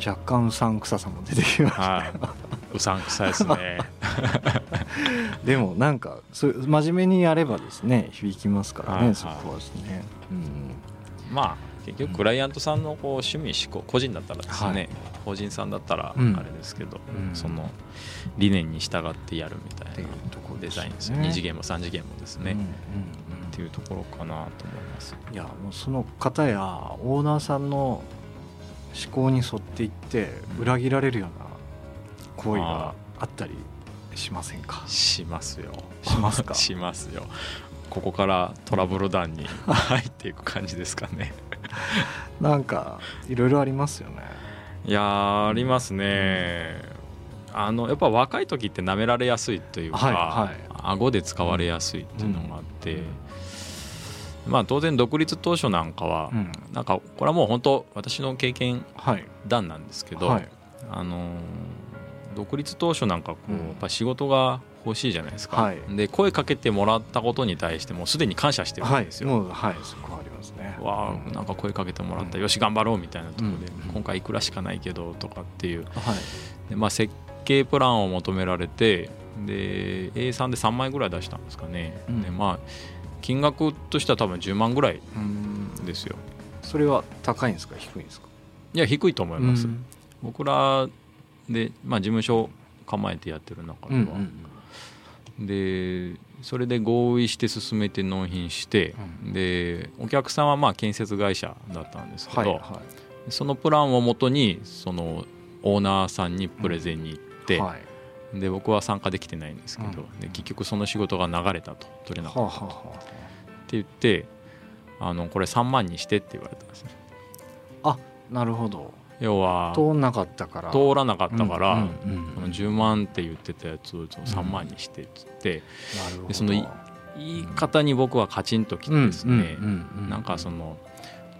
若干うさんくささも出てきました。はい。うさんくさいですね。でもなんかそういう真面目にやればですね響きますからね、はいそこはですね。うんまあ結局クライアントさんのこう趣味思考個人だったらですね、はい。法人さんだったらうん。あれですけど、うん。その理念に従ってやるみたいなところデザインですよ、ね。2次元も3次元もですね、うんうんっていうところかなと思います。うんいやもうその方やオーナーさんの思考に沿っていってうん。裏切られるような行為があったりしませんか？しますよ。しますか？しますよ。ここからトラブル団に入っていく感じですかね。なんかいろいろありますよね。いやーありますね。あのやっぱ若い時って舐められやすいというか、はいはい。顎で使われやすいっていうのがあって、まあ当然独立当初なんかは、うん。なんかこれはもう本当私の経験はい。談なんですけど、はい。あのー独立当初なんかこう、うん。やっぱ仕事が欲しいじゃないですか、はい。で声かけてもらったことに対してもうすでに感謝してるんはい。です。よ、すね。わうん。あなんか声かけてもらった、うん。よし頑張ろうみたいなところで、うん今回いくらしかないけどとかっていう。はい。で、まあ、設計プランを求められてで A3 で3枚ぐらい出したんですかね、うん。でまあ金額としては多分10万ぐらいうん。ですよ。それは高いんですか？低いんですか？いや低いと思います、うん。僕らで、まあ、事務所構えてやってる中では、うん。でそれで合意して進めて納品して、うでお客さんはまあ建設会社だったんですけど、はいはそのプランをもとにそのオーナーさんにプレゼンに行って、いはい。で僕は参加できてないんですけど、うん。で結局その仕事が流れたと取れなかったと、はあはあはって言ってあのこれ3万にしてって言われたんですね。ああなるほど要は通んなかったから。通らなかったから、うんうんうん。この10万って言ってたやつを3万にしてっつって、でそのい言い方に僕はカチンときてですね、なんかその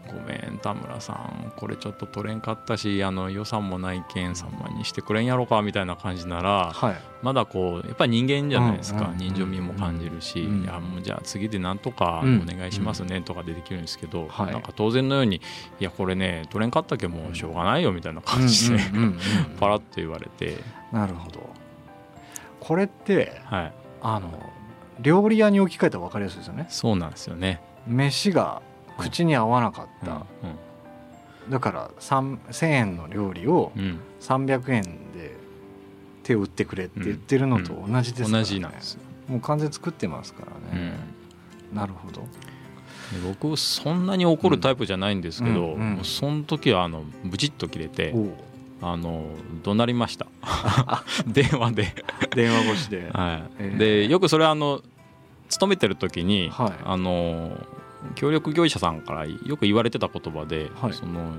ごめん田村さん。これちょっと取れんかったしあの予算もないけん3万にしてくれんやろかみたいな感じならはい。まだこうやっぱり人間じゃないですか、うん。うん人情味も感じるし、うん。いやもうじゃあ次でなんとかうんお願いしますねとかでできるんですけど、はい。なんか当然のようにいやこれね取れんかったけんもうしょうがないよみたいな感じで、うんうんうんうん。パラッと言われて、なるほど。これってはい、あの料理屋に置き換えたら分かりやすいですよね。そうなんですよね。飯が口に合わなかっうんた、だから3 1000円の料理をうん。うん300円で手を打ってくれって言ってるのと同じですから、ね。同じなんですよ、もう完全に作ってますからうん。ね、なるほど。で僕そんなに怒るタイプじゃないんですけど、うんうん。もうその時はあのブチッと切れてあの怒鳴りました。電話で、電話越しで。はい。えー。でよくそれあの勤めてる時に、はい。あの協力業者さんからよく言われてた言葉で、はい。その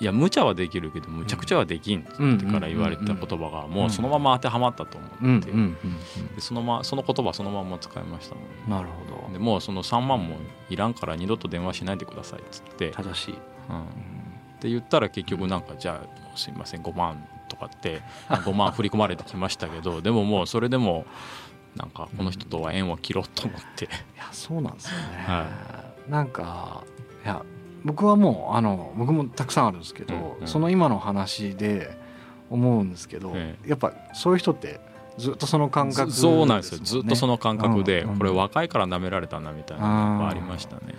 いや無茶はできるけどむちゃくちゃはできんってから言われてた言葉がもうそのまま当てはまったと思って、でそのまその言葉そのまま使いましたもんうんなるほでもうその3万もいらんから二度と電話しないでくださいっつって、ど正しい、うん、って言ったら結局なんかじゃあすいません5万とかって 5万振り込まれてきましたけどでももうそれでもなんかこの人とは縁を切ろうと思って、いやそうなんですよね、はなんかいや僕はもうあの僕もたくさんあるんですけど、うんうん。その今の話で思うんですけど、えやっぱそういう人ってずっとその感覚ずそうなんですよ。ずっとそのの感覚で、うんうん。これ若いから舐められたなみたいなのがありましたね。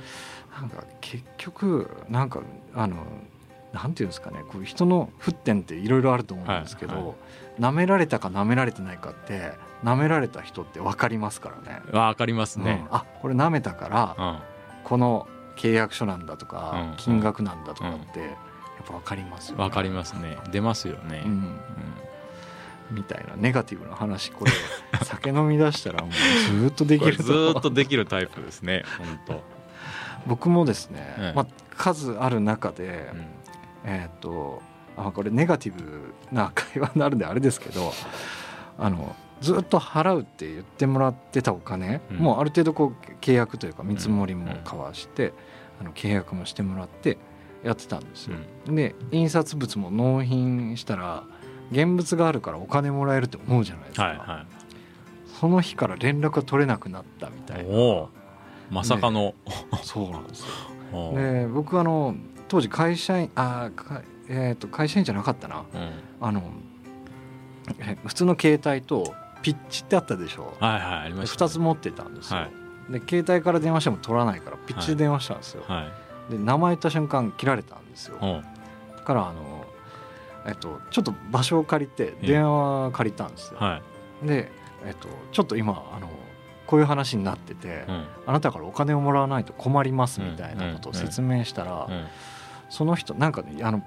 なんか結局なんかあのなんていうんですかね。こう人の沸点っていろいろあると思うんですけど、はいは舐められたか舐められてないかって舐められた人って分かりますからね。わかりますね。うん。あこれ舐めたからうん。この契約書なんだとか、うん金額なんだとかって、やっぱ分かりますよ、ね。わかりますね。出ますよね。うん。うん。みたいなネガティブな話これ 酒飲み出したらもうずっとできるずーっとできるタイプですね本僕もですね、ええまあ、数ある中で、当、うん。えーっとあこれネガティブな会話になるんであれですけどあのずっと払うって言ってもらってたお金、うん。もうある程度こう契約というか見積もりも交わして、あの契約もしてもらってやってたんですよ。で印刷物も納品したら現物があるからお金もらえるって思うじゃないですか、はいはその日から連絡が取れなくなったみたいな。いおお。まさかの、そうなんですよ。で僕あの当時会社員あえー、と会社員じゃなかったな。うん。あのえ普通の携帯とピッチってあったでしょ。はいはいありました、2つ持ってたんですよ、はい。で携帯から電話しても取らないからピッチで電話したんですよ、はい。で名前言った瞬間切られたんですよ。だからあの、えっと、ちょっと場所を借りてえ電話借りたんですよ、はい。で、えっと、ちょっと今あのこういう話になってて、うん。あなたからお金をもらわないと困りますみたいなことを説明したら、うん。その人なんかねあのこ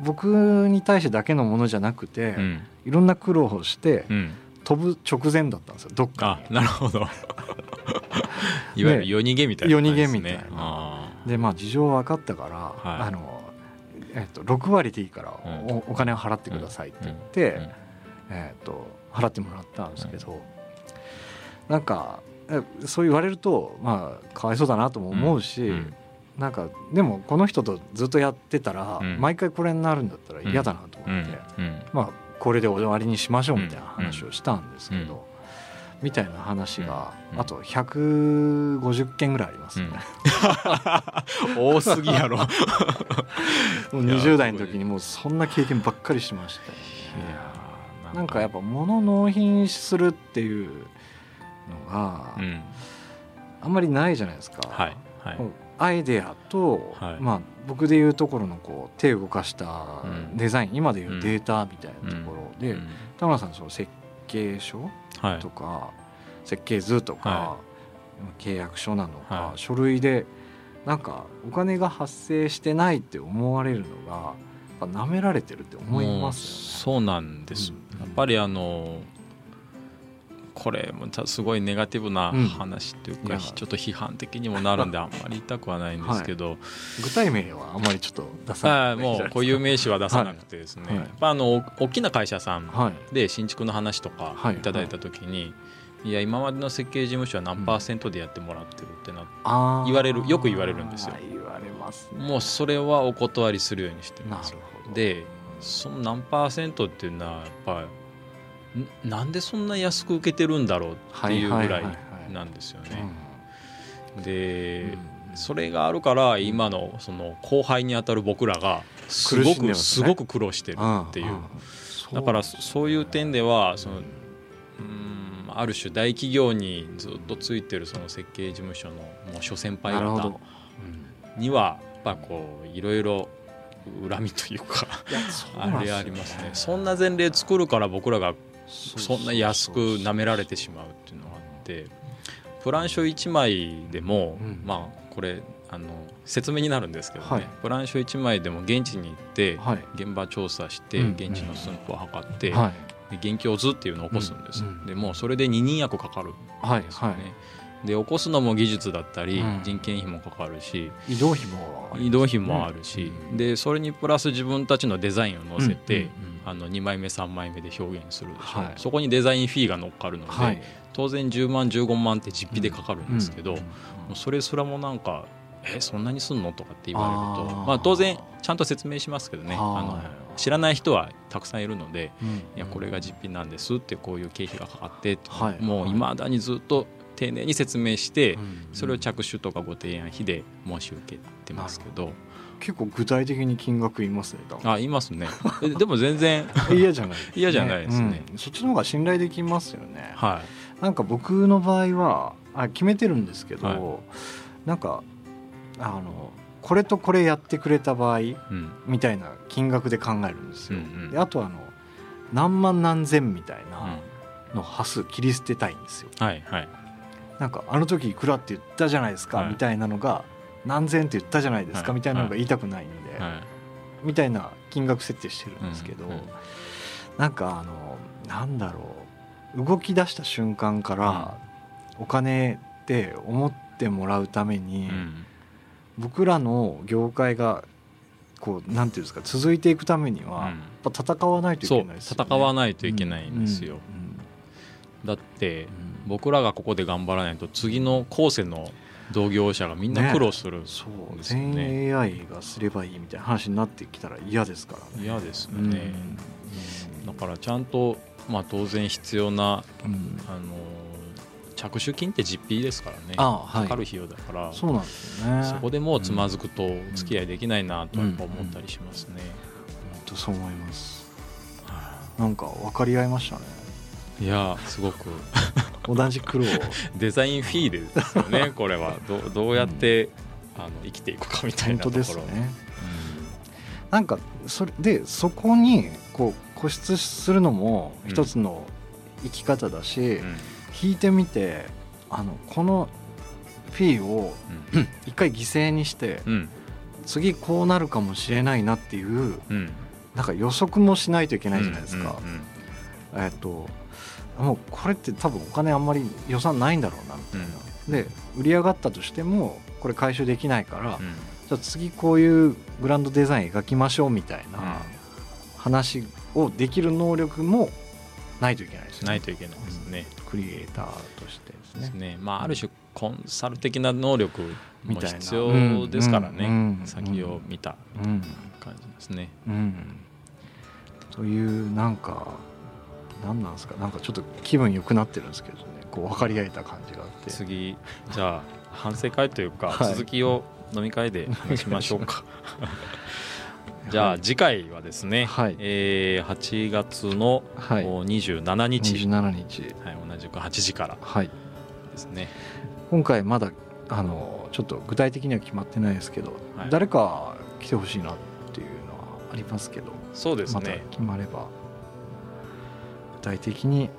僕に対してだけのものじゃなくて、うん。いろんな苦労をして、うん。飛ぶ直前だったんですよ。どっあかに。なるほど。いわゆる夜逃げみたいなね、夜逃げみたいな。あでまあ事情分かったから、はい。あのえっと6割でいいからうん。おお金を払ってくださいって言って、えっと払ってもらったんですけど、なんかえそう言われるとまあかわいそうだなとも思うし、うん。うんなんかでもこの人とずっとやってたら、うん。毎回これになるんだったら嫌だなとうん思って、うん。まあこれで終わりにしましょうみたいな話をしたんですけど、うん。みたいな話が、うん。あと150件ぐらいありますね、多すぎやろ。もういや20代の時にもうそんな経験ばっかりしましたよね。いやーなんか。やっぱ物納品するっていうのがうん。あんまりないじゃないですか、はい。はいアイデアと、はい。まあ、僕でいうところのこう手を動かしたうん。デザイン、今でいうデータみたいなところで、うん。田村さんその設計書はい。とか、設計図とか、は契約書なのか、はい。書類でなんかお金が発生してないって思われるのがやっぱ舐められてるって思いますよね。そうなんです、うん。やっぱりあのこれもたすごいネガティブなうん。話っていうか、いや。ちょっと批判的にもなるんであんまり言いたくはないんですけど、具体名はあまりちょっと出さは、ないい。もう固有名詞は出さなくてですね、はい。やっぱあのお大きな会社さんはい。で新築の話とかはい。いただいた時に、い、や今までの設計事務所は何パーセントでやってもらってるってなって、あー。言われるよく言われるんですよ。言われますね。もうそれはお断りするようにしてるんなですでその何パーセントっていうのはやっぱんなんでそんな安く受けてるんだろうっていうぐらいなんですよね。で、それがあるから今のその後輩にあたる僕らがすごくすごく苦労してるっていう。だからそういう点ではそのうんある種大企業にずっとついてるその設計事務所のもう諸先輩方にはやっぱこういろいろ恨みというかあれありますね。そんな前例作るから僕らがそんな安く舐められてしまうっていうのがあってプラン書1枚でも、うん。まあこれあの説明になるんですけどね、はい。プラン書1枚でも現地に行ってはい。現場調査してうん。現地の寸法を測って、はい。で現況図っていうのを起こすんです、でもうそれで二人役かかるんはいですよね、はい。で起こすのも技術だったり、うん。人件費もかかるし移動費も移動費もあるし、うん。でそれにプラス自分たちのデザインを載せて、あの2枚目3枚目で表現するでしょ、はい。そこにデザインフィーが乗っかるので、はい。当然10万15万って実費でかかるんですけど、それすらもなんか「えそんなにすんの?」とかって言われるとまあ、当然ちゃんと説明しますけどね。あのはい知らない人はたくさんいるのでうん。いやこれが実費なんですってこういう経費がかかってって。はい。もうい。まだにずっと丁寧に説明してうん。それを着手とかご提案費で申し受けてますけど。結構具体的に金額言いますねあ言いますね。えでも全然 嫌じゃない。ね 嫌じゃないですね。うん。そっちの方が信頼できますよね。はなんか僕の場合はあ決めてるんですけど、はい。なんかあのこれとこれやってくれた場合い、うん。みたいな金額で考えるんですよ、うんうん。であとあの何万何千みたいうん。なの端数切り捨てたいんですよ。はいはいなんかあの時いくらって言ったじゃないですか、はい。みたいなのが何千って言ったじゃないですか、はい。みたいなのが言いたくないんで、はい。みたいな金額設定してるんですけど、うんうん。なんかあのなんだろう動き出した瞬間からお金って思ってもらうために、うん。僕らの業界がこうなんていうんですか続いていくためには、うん。やっぱ戦わないといけないですよね。戦わないといけないんですよ、うん。だってうん僕らがここで頑張らないと次の後世の同業者がみんな苦労する、そうですよね。全 AI がすればいいみたいな話になってきたら嫌ですからね。嫌ですようん。ね、だからちゃんと、まあ、当然必要な、うん。あのー着手金って実費ですからね。あはい。かかる費用だから。そうなんですよね。そこでもうつまずくとお付き合いできないなとやっぱ思ったりしますね、本当そう思います。なんか分かり合いましたね。いやすごく。同じ苦労を。デザインフィールですよね これは。どどうやって、あの生きていくかみたいなところ。ですね。なんかそれでそこにこう固執するのも一つの生き方だし、うん。弾いてみてあのこのフィーを 一回犠牲にしてうん。うん次こうなるかもしれないなっていううん。なんか予測もしないといけないじゃないですか。うん。えっともうこれって多分お金あんまり予算ないんだろうなみたいな。で売り上がったとしてもこれ回収できないから、うん。じゃあ次こういうグランドデザイン描きましょうみたいな話をできる能力もないといけないですね。ないといけないですね。クリエイターとしてですですね。ねまあ、ある種コンサル的な能力もみたいな必要ですからね、うん。うん。先を見たうん感じですね。うん、というなんか何なんですか？なんかちょっと気分良くなってるんですけどね。こう分かり合えた感じがあって。次じゃあ 反省会というか、はい。続きを飲み会で話しましょうか。じゃあ次回はですね、はい。えー8月のはい。お27日、27日。はい、同じく8時から。はい。ですね。今回まだあのちょっと具体的には決まってないですけど、はい。誰か来てほしいなっていうのはありますけど。そうですね。決まれば。具体的に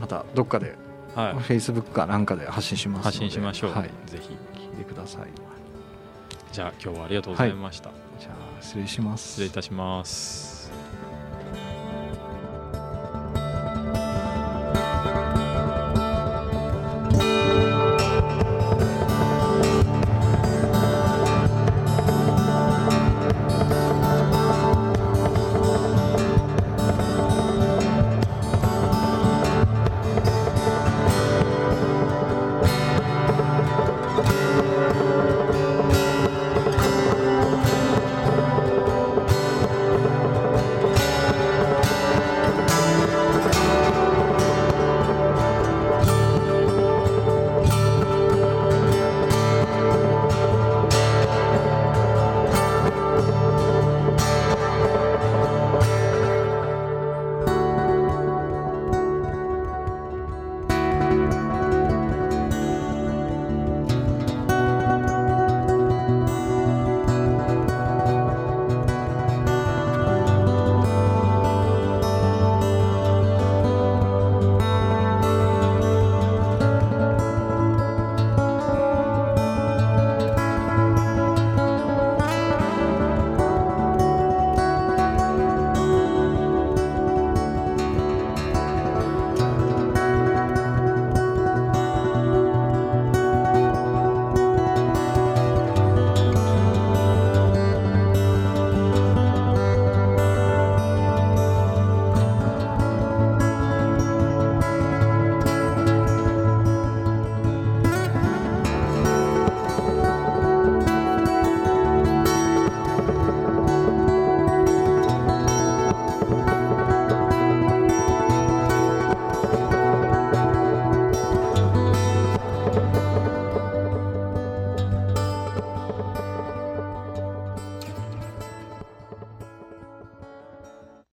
またどっかではい、Facebook かなんかで発信します発信しましょう。はい、ぜひ。聞いてくださいじゃあ今日はありがとうございました。じゃあ失礼します失礼いたします。